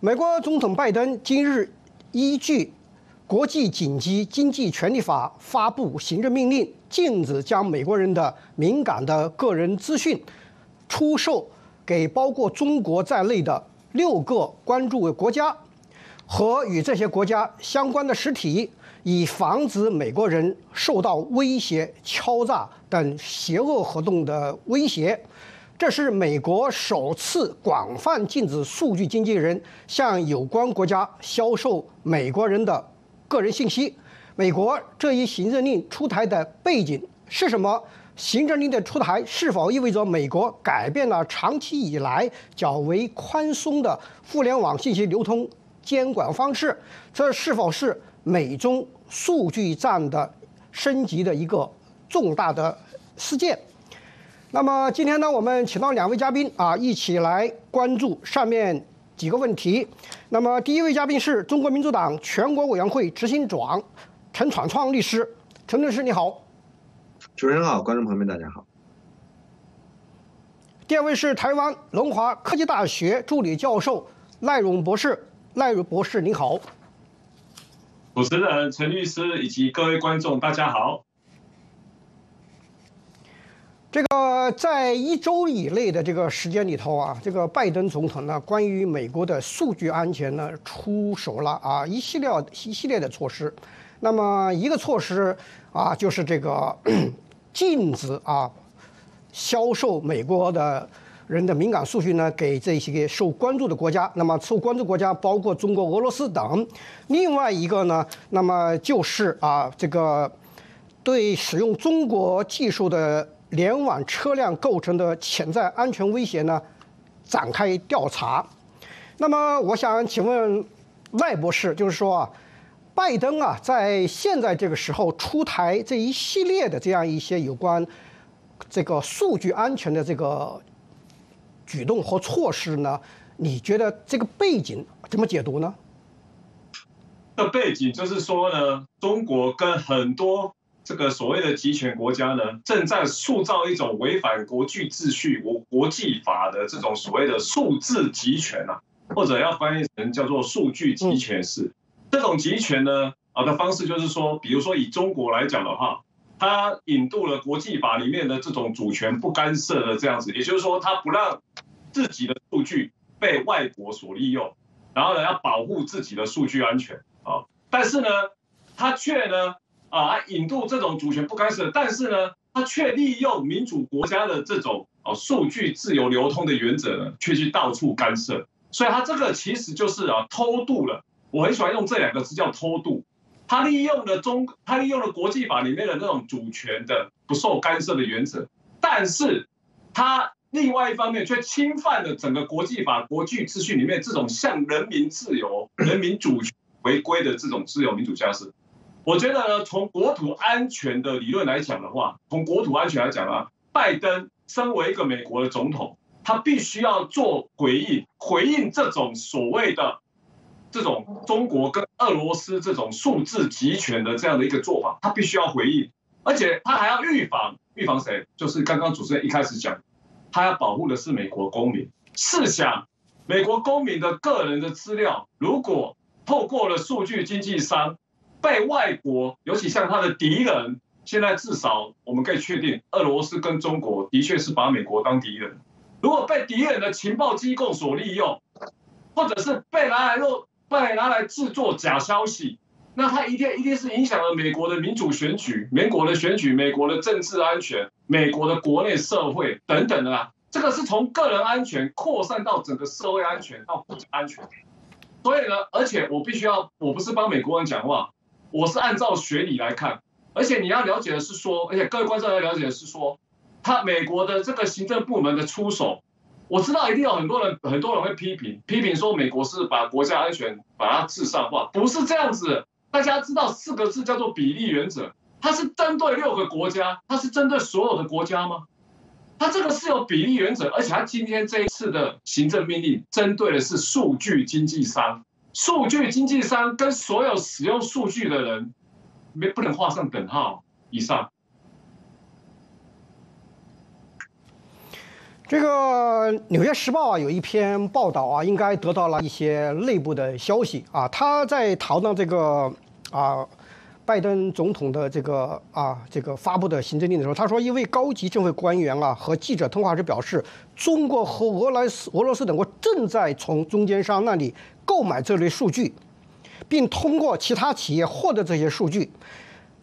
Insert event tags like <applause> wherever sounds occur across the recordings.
美国总统拜登今日依据《国际紧急经济权利法》发布行政命令，禁止将美国人的敏感的个人资讯出售给包括中国在内的六个关注国家和与这些国家相关的实体，以防止美国人受到威胁、敲诈等邪恶活动的威胁。这是美国首次广泛禁止数据经纪人向有关国家销售美国人的个人信息。美国这一行政令出台的背景是什么？行政令的出台是否意味着美国改变了长期以来较为宽松的互联网信息流通监管方式？这是否是美中数据战的升级的一个重大的事件？那么今天呢，我们请到两位嘉宾啊，一起来关注上面几个问题。那么第一位嘉宾是中国民主党全国委员会执行长陈闯创律师，陈律师你好。主持人好，观众朋友们大家好。第二位是台湾龙华科技大学助理教授赖荣博士，赖荣博士您好。主持人陈律师以及各位观众大家好。这个在一周以内的这个时间里头啊，这个拜登总统呢，关于美国的数据安全呢，出手了啊，一系列一系列的措施。那么一个措施啊，就是这个 <clears throat> 禁止啊销售美国的人的敏感数据呢，给这些受关注的国家。那么受关注国家包括中国、俄罗斯等。另外一个呢，那么就是啊，这个对使用中国技术的。联网车辆构成的潜在安全威胁呢，展开调查。那么，我想请问赖博士，就是说啊，拜登啊，在现在这个时候出台这一系列的这样一些有关这个数据安全的这个举动和措施呢，你觉得这个背景怎么解读呢？这背景就是说呢，中国跟很多。这个所谓的集权国家呢，正在塑造一种违反国际秩序、国国际法的这种所谓的数字集权啊，或者要翻译成叫做数据集权式。这种集权呢，啊的方式就是说，比如说以中国来讲的话，它引渡了国际法里面的这种主权不干涉的这样子，也就是说，它不让自己的数据被外国所利用，然后呢，要保护自己的数据安全啊，但是呢，它却呢。啊，引渡这种主权不干涉，但是呢，他却利用民主国家的这种哦数据自由流通的原则呢，却去到处干涉，所以他这个其实就是啊偷渡了。我很喜欢用这两个字叫偷渡。他利用了中，他利用了国际法里面的那种主权的不受干涉的原则，但是他另外一方面却侵犯了整个国际法国际秩序里面这种向人民自由、人民主权回归的这种自由民主价值。我觉得呢，从国土安全的理论来讲的话，从国土安全来讲啊，拜登身为一个美国的总统，他必须要做回应，回应这种所谓的这种中国跟俄罗斯这种数字集权的这样的一个做法，他必须要回应，而且他还要预防，预防谁？就是刚刚主持人一开始讲，他要保护的是美国公民。试想，美国公民的个人的资料，如果透过了数据经纪商。被外国，尤其像他的敌人，现在至少我们可以确定，俄罗斯跟中国的确是把美国当敌人。如果被敌人的情报机构所利用，或者是被拿来用，被拿来制作假消息，那他一定一定是影响了美国的民主选举、美国的选举、美国的政治安全、美国的国内社会等等的啦。这个是从个人安全扩散到整个社会安全到国家安全。所以呢，而且我必须要，我不是帮美国人讲话。我是按照学理来看，而且你要了解的是说，而且各位观众要了解的是说，他美国的这个行政部门的出手，我知道一定有很多人很多人会批评，批评说美国是把国家安全把它至上化，不是这样子。大家知道四个字叫做比例原则，它是针对六个国家，它是针对所有的国家吗？它这个是有比例原则，而且它今天这一次的行政命令针对的是数据经纪商。数据经纪商跟所有使用数据的人，没不能画上等号以上。这个《纽约时报》啊有一篇报道啊，应该得到了一些内部的消息啊。他在讨论这个啊，拜登总统的这个啊这个发布的行政令的时候，他说一位高级政府官员啊和记者通话时表示，中国和俄罗斯俄罗斯等国正在从中间商那里购买这类数据，并通过其他企业获得这些数据。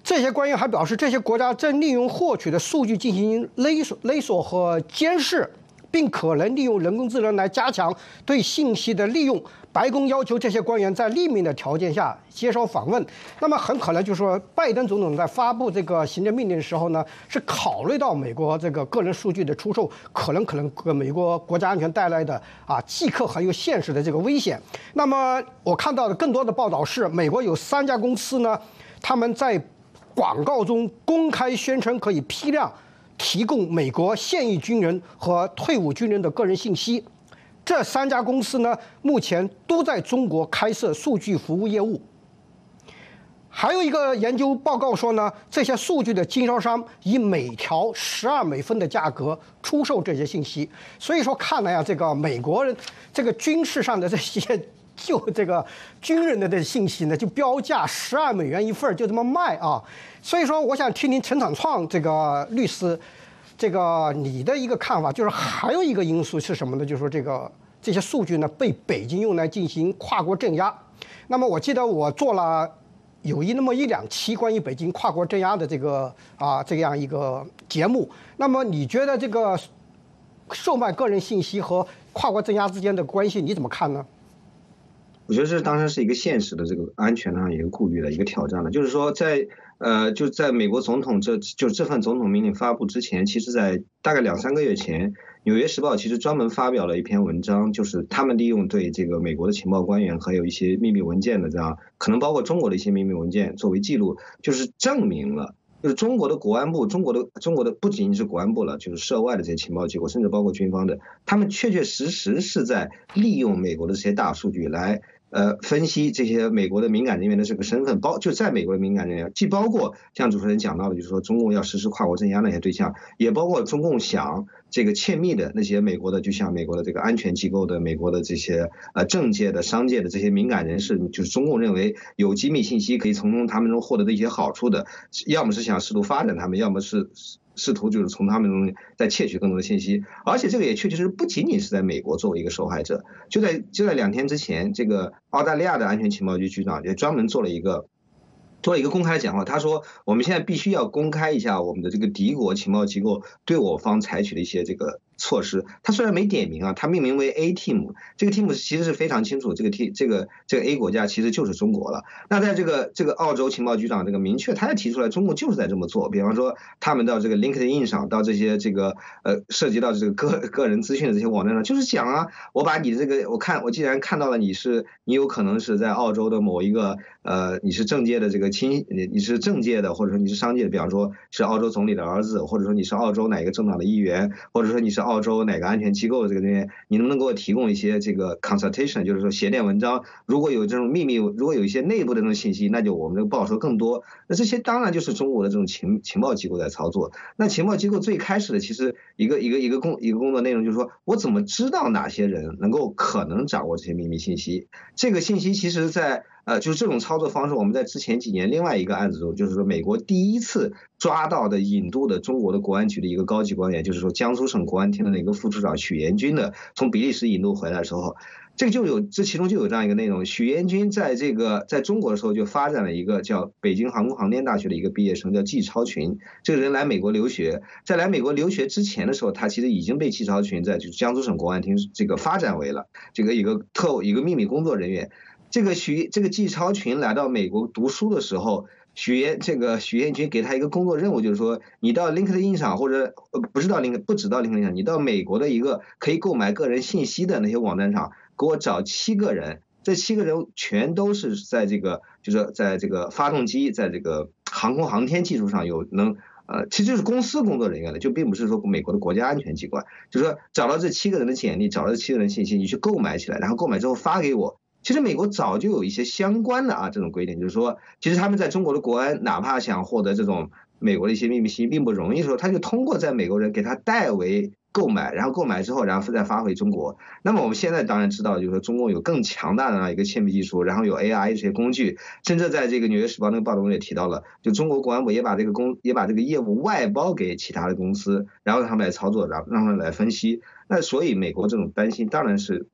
这些官员还表示，这些国家正利用获取的数据进行勒索、勒索和监视，并可能利用人工智能来加强对信息的利用。白宫要求这些官员在匿名的条件下接受访问。那么很可能就是说，拜登总统在发布这个行政命令的时候呢，是考虑到美国这个个人数据的出售可能可能给美国国家安全带来的啊，即刻很有现实的这个危险。那么我看到的更多的报道是，美国有三家公司呢，他们在广告中公开宣称可以批量提供美国现役军人和退伍军人的个人信息。这三家公司呢，目前都在中国开设数据服务业务。还有一个研究报告说呢，这些数据的经销商以每条十二美分的价格出售这些信息。所以说，看来啊，这个美国人这个军事上的这些。就这个军人的这信息呢，就标价十二美元一份就这么卖啊。所以说，我想听听陈长创这个律师，这个你的一个看法，就是还有一个因素是什么呢？就是说这个这些数据呢被北京用来进行跨国镇压。那么我记得我做了有一那么一两期关于北京跨国镇压的这个啊这样一个节目。那么你觉得这个售卖个人信息和跨国镇压之间的关系你怎么看呢？我觉得这当然是一个现实的这个安全上一个顾虑的一个挑战了。就是说，在呃，就在美国总统这就这份总统命令发布之前，其实在大概两三个月前，《纽约时报》其实专门发表了一篇文章，就是他们利用对这个美国的情报官员还有一些秘密文件的这样，可能包括中国的一些秘密文件作为记录，就是证明了。就是中国的国安部，中国的中国的不仅仅是国安部了，就是涉外的这些情报机构，甚至包括军方的，他们确确实实是在利用美国的这些大数据来。呃，分析这些美国的敏感人员的这个身份，包就在美国的敏感人员，既包括像主持人讲到的，就是说中共要实施跨国镇压那些对象，也包括中共想这个窃密的那些美国的，就像美国的这个安全机构的、美国的这些呃政界的、商界的这些敏感人士，就是中共认为有机密信息可以从他们中获得的一些好处的，要么是想试图发展他们，要么是。试图就是从他们中再窃取更多的信息，而且这个也确确实实不仅仅是在美国作为一个受害者，就在就在两天之前，这个澳大利亚的安全情报局局长就专门做了一个。做了一个公开的讲话，他说：“我们现在必须要公开一下我们的这个敌国情报机构对我方采取的一些这个措施。他虽然没点名啊，他命名为 A team，这个 team 其实是非常清楚，这个 T 这个这个 A 国家其实就是中国了。那在这个这个澳洲情报局长这个明确，他也提出来，中国就是在这么做。比方说，他们到这个 LinkedIn 上，到这些这个呃涉及到这个个个人资讯的这些网站上，就是讲啊，我把你这个，我看我既然看到了你是你有可能是在澳洲的某一个呃你是政界的这个。”亲，你你是政界的，或者说你是商界的，比方说是澳洲总理的儿子，或者说你是澳洲哪个政党的议员，或者说你是澳洲哪个安全机构这个人员，你能不能给我提供一些这个 consultation，就是说写点文章？如果有这种秘密，如果有一些内部的这种信息，那就我们就报酬更多。那这些当然就是中国的这种情情报机构在操作。那情报机构最开始的其实一个一个一个工一个工作内容就是说我怎么知道哪些人能够可能掌握这些秘密信息？这个信息其实在。呃，就是这种操作方式，我们在之前几年另外一个案子中，就是说美国第一次抓到的引渡的中国的国安局的一个高级官员，就是说江苏省国安厅的那个副处长许延军的，从比利时引渡回来的时候，这个就有这其中就有这样一个内容，许延军在这个在中国的时候就发展了一个叫北京航空航天大学的一个毕业生叫季超群，这个人来美国留学，在来美国留学之前的时候，他其实已经被季超群在就是江苏省国安厅这个发展为了这个一个特务一个秘密工作人员。这个许这个季超群来到美国读书的时候，许彦这个许彦军给他一个工作任务，就是说你到 LinkedIn 上或者呃不是到 Link 不止到 LinkedIn 上，你到美国的一个可以购买个人信息的那些网站上，给我找七个人，这七个人全都是在这个就是在这个发动机在这个航空航天技术上有能呃，其实就是公司工作人员的，就并不是说美国的国家安全机关，就是说找到这七个人的简历，找到这七个人信息，你去购买起来，然后购买之后发给我。其实美国早就有一些相关的啊这种规定，就是说，其实他们在中国的国安，哪怕想获得这种美国的一些秘密信息并不容易的时候，他就通过在美国人给他代为购买，然后购买之后，然后再发回中国。那么我们现在当然知道，就是说中共有更强大的一个窃密技术，然后有 AI 这些工具，甚至在这个《纽约时报》那个报道中也提到了，就中国国安部也把这个公也把这个业务外包给其他的公司，然后让他们来操作，让让他们来分析。那所以美国这种担心当然是，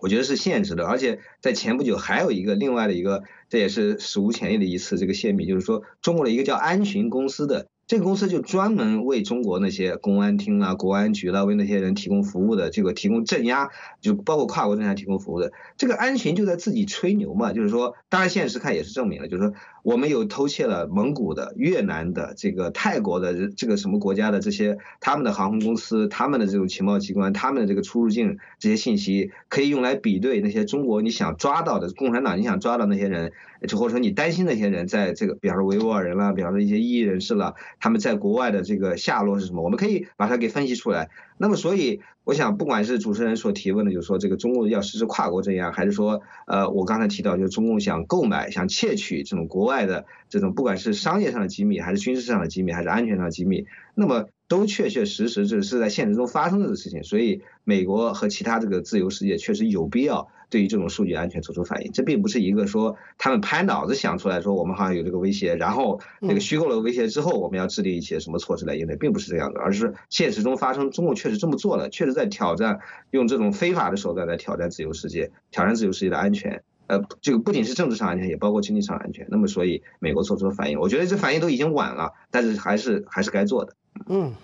我觉得是现实的。而且在前不久还有一个另外的一个，这也是史无前例的一次这个泄密，就是说中国的一个叫安巡公司的。这个公司就专门为中国那些公安厅啊、国安局啦，为那些人提供服务的，这个提供镇压，就包括跨国镇压提供服务的。这个安群就在自己吹牛嘛，就是说，当然现实看也是证明了，就是说。我们有偷窃了蒙古的、越南的、这个泰国的、这个什么国家的这些他们的航空公司、他们的这种情报机关、他们的这个出入境这些信息，可以用来比对那些中国你想抓到的共产党你想抓到那些人，就或者说你担心那些人在这个，比方说维吾尔人啦，比方说一些异议人士啦，他们在国外的这个下落是什么？我们可以把它给分析出来。那么，所以我想，不管是主持人所提问的，就是说这个中共要实施跨国镇压，还是说，呃，我刚才提到，就是中共想购买、想窃取这种国外的这种，不管是商业上的机密，还是军事上的机密，还是安全上的机密，那么。都确确实实这是在现实中发生的事情，所以美国和其他这个自由世界确实有必要对于这种数据安全做出反应。这并不是一个说他们拍脑子想出来说我们好像有这个威胁，然后这个虚构了威胁之后我们要制定一些什么措施来应对，并不是这样的，而是现实中发生，中共确实这么做了，确实在挑战用这种非法的手段来挑战自由世界，挑战自由世界的安全。呃，这个不仅是政治上安全，也包括经济上安全。那么，所以美国做出的反应，我觉得这反应都已经晚了，但是还是还是该做的。嗯，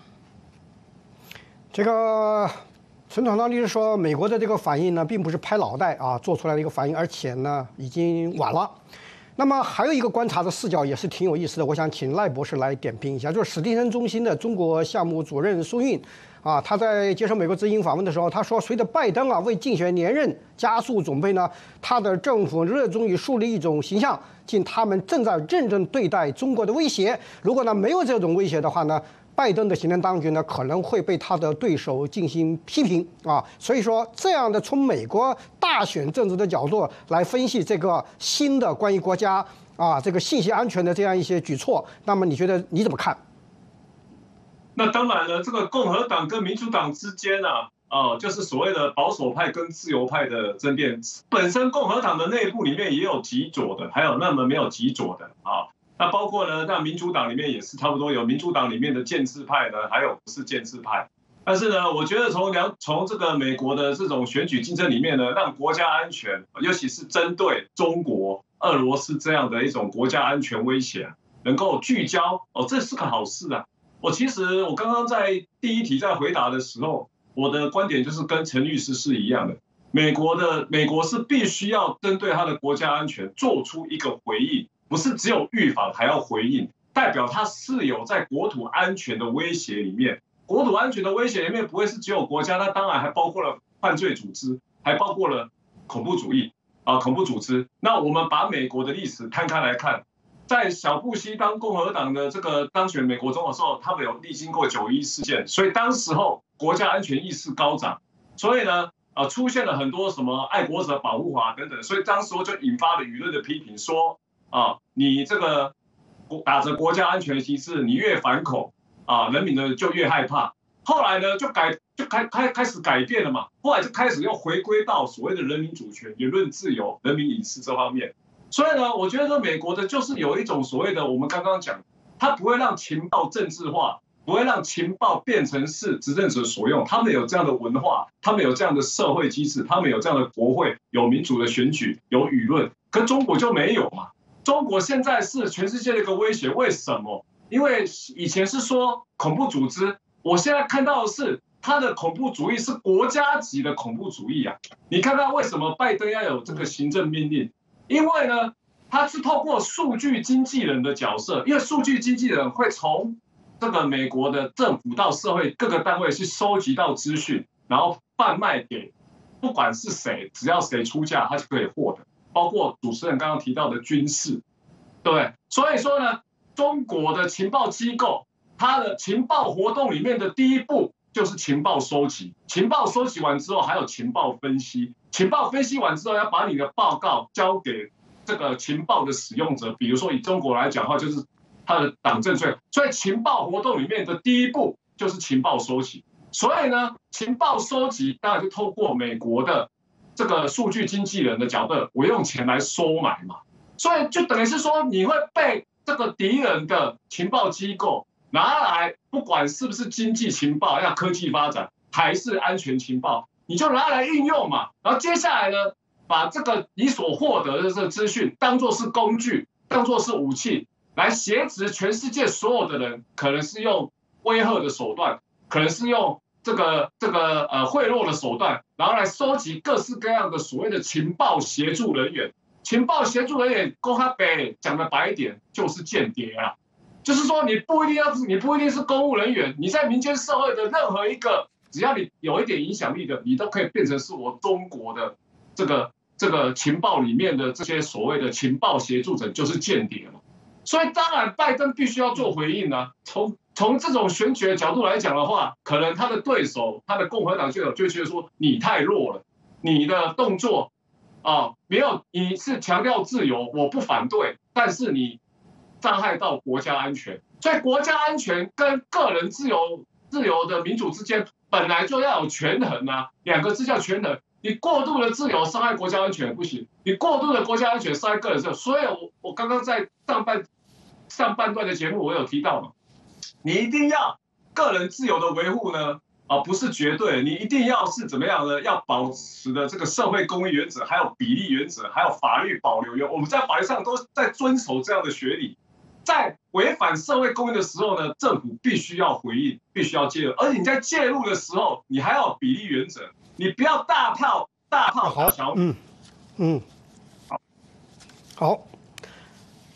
这个陈厂长律师说，美国的这个反应呢，并不是拍脑袋啊做出来的一个反应，而且呢，已经晚了。那么还有一个观察的视角也是挺有意思的，我想请赖博士来点评一下，就是史蒂森中心的中国项目主任苏运啊，他在接受美国之音访问的时候，他说，随着拜登啊为竞选连任加速准备呢，他的政府热衷于树立一种形象，即他们正在认真对待中国的威胁。如果呢没有这种威胁的话呢？拜登的行政当局呢，可能会被他的对手进行批评啊，所以说这样的从美国大选政治的角度来分析这个新的关于国家啊这个信息安全的这样一些举措，那么你觉得你怎么看？那当然了，这个共和党跟民主党之间呢，啊，就是所谓的保守派跟自由派的争辩，本身共和党的内部里面也有极左的，还有那么没有极左的啊。那包括呢，那民主党里面也是差不多有民主党里面的建制派呢，还有不是建制派。但是呢，我觉得从两从这个美国的这种选举竞争里面呢，让国家安全，尤其是针对中国、俄罗斯这样的一种国家安全威胁，能够聚焦哦，这是个好事啊。我其实我刚刚在第一题在回答的时候，我的观点就是跟陈律师是一样的。美国的美国是必须要针对他的国家安全做出一个回应。不是只有预防还要回应，代表它是有在国土安全的威胁里面。国土安全的威胁里面不会是只有国家，那当然还包括了犯罪组织，还包括了恐怖主义啊，恐怖组织。那我们把美国的历史摊开来看，在小布希当共和党的这个当选美国总统的时候，他们有历经过九一事件，所以当时候国家安全意识高涨，所以呢，啊出现了很多什么爱国者保护法等等，所以当时候就引发了舆论的批评，说。啊，你这个打着国家安全的旗帜，你越反恐啊，人民呢就越害怕。后来呢，就改就开开开始改变了嘛。后来就开始又回归到所谓的人民主权、言论自由、人民隐私这方面。所以呢，我觉得说美国的就是有一种所谓的我们刚刚讲，他不会让情报政治化，不会让情报变成是执政者所用。他们有这样的文化，他们有这样的社会机制，他们有这样的国会，有民主的选举，有舆论。可中国就没有嘛。中国现在是全世界的一个威胁，为什么？因为以前是说恐怖组织，我现在看到的是他的恐怖主义是国家级的恐怖主义啊！你看看为什么拜登要有这个行政命令？因为呢，他是透过数据经纪人的角色，因为数据经纪人会从这个美国的政府到社会各个单位去收集到资讯，然后贩卖给不管是谁，只要谁出价，他就可以获得。包括主持人刚刚提到的军事，对，所以说呢，中国的情报机构，它的情报活动里面的第一步就是情报收集，情报收集完之后还有情报分析，情报分析完之后要把你的报告交给这个情报的使用者，比如说以中国来讲的话，就是他的党政队，所以情报活动里面的第一步就是情报收集。所以呢，情报收集当然就透过美国的这个数据经纪人的角度，我用钱来收买嘛。所以就等于是说，你会被这个敌人的情报机构拿来，不管是不是经济情报、要科技发展，还是安全情报，你就拿来运用嘛。然后接下来呢，把这个你所获得的这个资讯当做是工具，当做是武器，来挟持全世界所有的人，可能是用威吓的手段，可能是用这个这个呃贿赂的手段，然后来收集各式各样的所谓的情报协助人员。情报协助人员，公开北讲的白一点，就是间谍啊。就是说，你不一定要是，你不一定是公务人员，你在民间社会的任何一个，只要你有一点影响力的，你都可以变成是我中国的这个这个情报里面的这些所谓的情报协助者，就是间谍嘛。所以，当然拜登必须要做回应呢。从从这种选举的角度来讲的话，可能他的对手，他的共和党选手就觉得说你太弱了，你的动作。啊，没有，你是强调自由，我不反对，但是你伤害到国家安全，所以国家安全跟个人自由、自由的民主之间本来就要有权衡啊，两个字叫权衡。你过度的自由伤害国家安全不行，你过度的国家安全伤害个人自由。所以我我刚刚在上半上半段的节目我有提到嘛，你一定要个人自由的维护呢。啊，不是绝对，你一定要是怎么样呢？要保持的这个社会公益原则，还有比例原则，还有法律保留原，我们在法律上都在遵守这样的学理。在违反社会公益的时候呢，政府必须要回应，必须要介入。而且你在介入的时候，你还要比例原则，你不要大炮大炮好小。嗯嗯，好，好。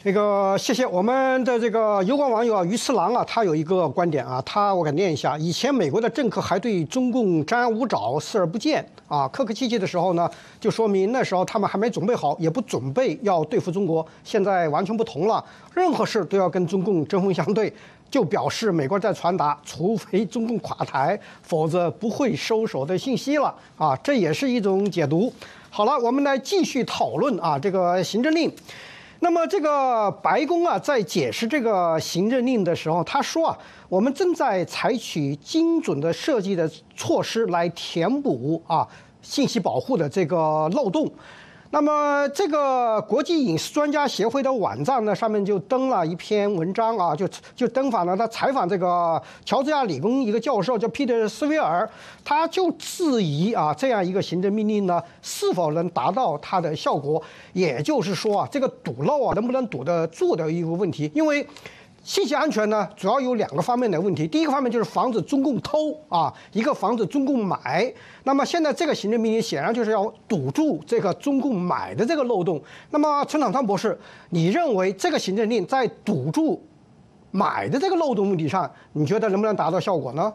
这个谢谢我们的这个油管网友啊，鱼次郎啊，他有一个观点啊，他我给念一下：以前美国的政客还对中共张牙舞爪、视而不见啊，客客气气的时候呢，就说明那时候他们还没准备好，也不准备要对付中国。现在完全不同了，任何事都要跟中共针锋相对，就表示美国在传达，除非中共垮台，否则不会收手的信息了啊，这也是一种解读。好了，我们来继续讨论啊，这个行政令。那么，这个白宫啊，在解释这个行政令的时候，他说啊，我们正在采取精准的设计的措施来填补啊信息保护的这个漏洞。那么，这个国际影视专家协会的网站呢，上面就登了一篇文章啊，就就登访了他采访这个乔治亚理工一个教授叫皮特斯威尔，他就质疑啊，这样一个行政命令呢，是否能达到它的效果？也就是说啊，这个堵漏啊，能不能堵得住的一个问题？因为。信息安全呢，主要有两个方面的问题。第一个方面就是防止中共偷啊，一个防止中共买。那么现在这个行政命令显然就是要堵住这个中共买的这个漏洞。那么陈长川博士，你认为这个行政令在堵住买的这个漏洞问题上，你觉得能不能达到效果呢？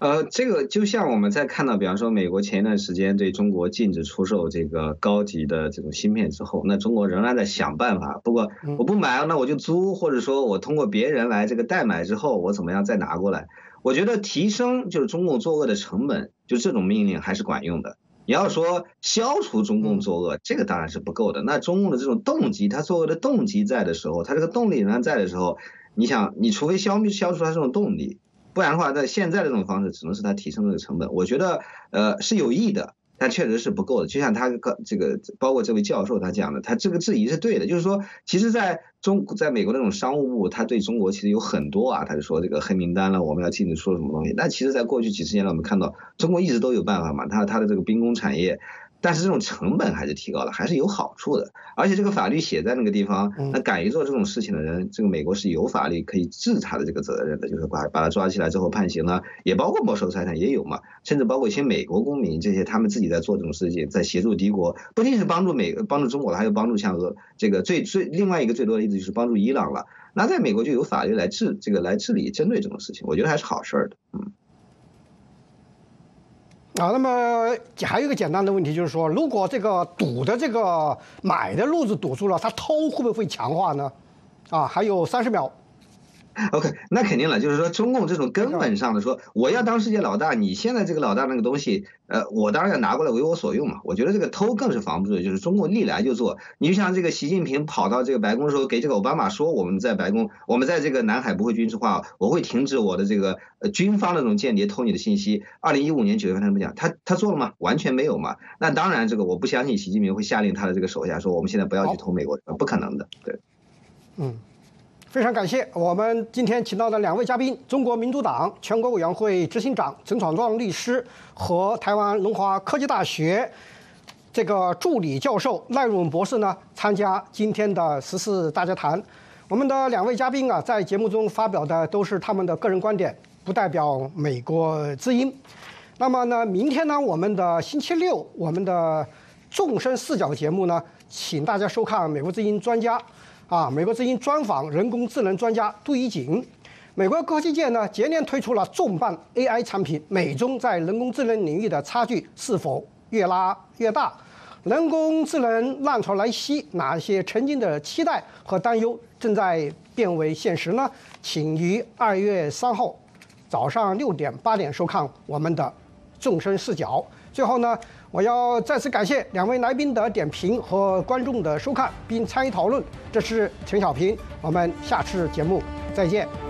呃，这个就像我们在看到，比方说美国前一段时间对中国禁止出售这个高级的这种芯片之后，那中国仍然在想办法。不过我不买，那我就租，或者说我通过别人来这个代买之后，我怎么样再拿过来？我觉得提升就是中共作恶的成本，就这种命令还是管用的。你要说消除中共作恶，这个当然是不够的。那中共的这种动机，他作恶的动机在的时候，他这个动力仍然在的时候，你想，你除非消灭消除他这种动力。不然的话，在现在这种方式，只能是它提升这个成本。我觉得，呃，是有益的，但确实是不够的。就像他个这个，包括这位教授他讲的，他这个质疑是对的。就是说，其实在中，在美国那种商务部，他对中国其实有很多啊，他就说这个黑名单了，我们要禁止出什么东西。那其实，在过去几十年来，我们看到中国一直都有办法嘛，他他的这个兵工产业。但是这种成本还是提高了，还是有好处的。而且这个法律写在那个地方，那敢于做这种事情的人，这个美国是有法律可以治他的这个责任的，就是把把他抓起来之后判刑了，也包括没收财产也有嘛，甚至包括一些美国公民这些他们自己在做这种事情，在协助敌国，不仅是帮助美帮助中国，还有帮助像俄这个最最另外一个最多的例子就是帮助伊朗了。那在美国就有法律来治这个来治理针对这种事情，我觉得还是好事儿的，嗯。啊，那么还有一个简单的问题，就是说，如果这个堵的这个买的路子堵住了，他偷会不会强化呢？啊，还有三十秒。<laughs> OK，那肯定了，就是说中共这种根本上的说，我要当世界老大，你现在这个老大那个东西，呃，我当然要拿过来为我所用嘛。我觉得这个偷更是防不住的，就是中共历来就做。你就像这个习近平跑到这个白宫的时候，给这个奥巴马说，我们在白宫，我们在这个南海不会军事化，我会停止我的这个呃军方的这种间谍偷你的信息。二零一五年九月份他们讲，他他做了吗？完全没有嘛。那当然，这个我不相信习近平会下令他的这个手下说，我们现在不要去偷美国，不可能的。对，嗯。非常感谢我们今天请到的两位嘉宾：中国民主党全国委员会执行长陈闯壮律师和台湾龙华科技大学这个助理教授赖润博士呢，参加今天的十四大家谈。我们的两位嘉宾啊，在节目中发表的都是他们的个人观点，不代表美国之音。那么呢，明天呢，我们的星期六，我们的纵深视角节目呢，请大家收看美国之音专家。啊，美国之音专访人工智能专家杜一景。美国科技界呢，接连推出了重磅 AI 产品，美中在人工智能领域的差距是否越拉越大？人工智能浪潮来袭，哪些曾经的期待和担忧正在变为现实呢？请于二月三号早上六点八点收看我们的众生视角。最后呢？我要再次感谢两位来宾的点评和观众的收看并参与讨论。这是陈小平，我们下次节目再见。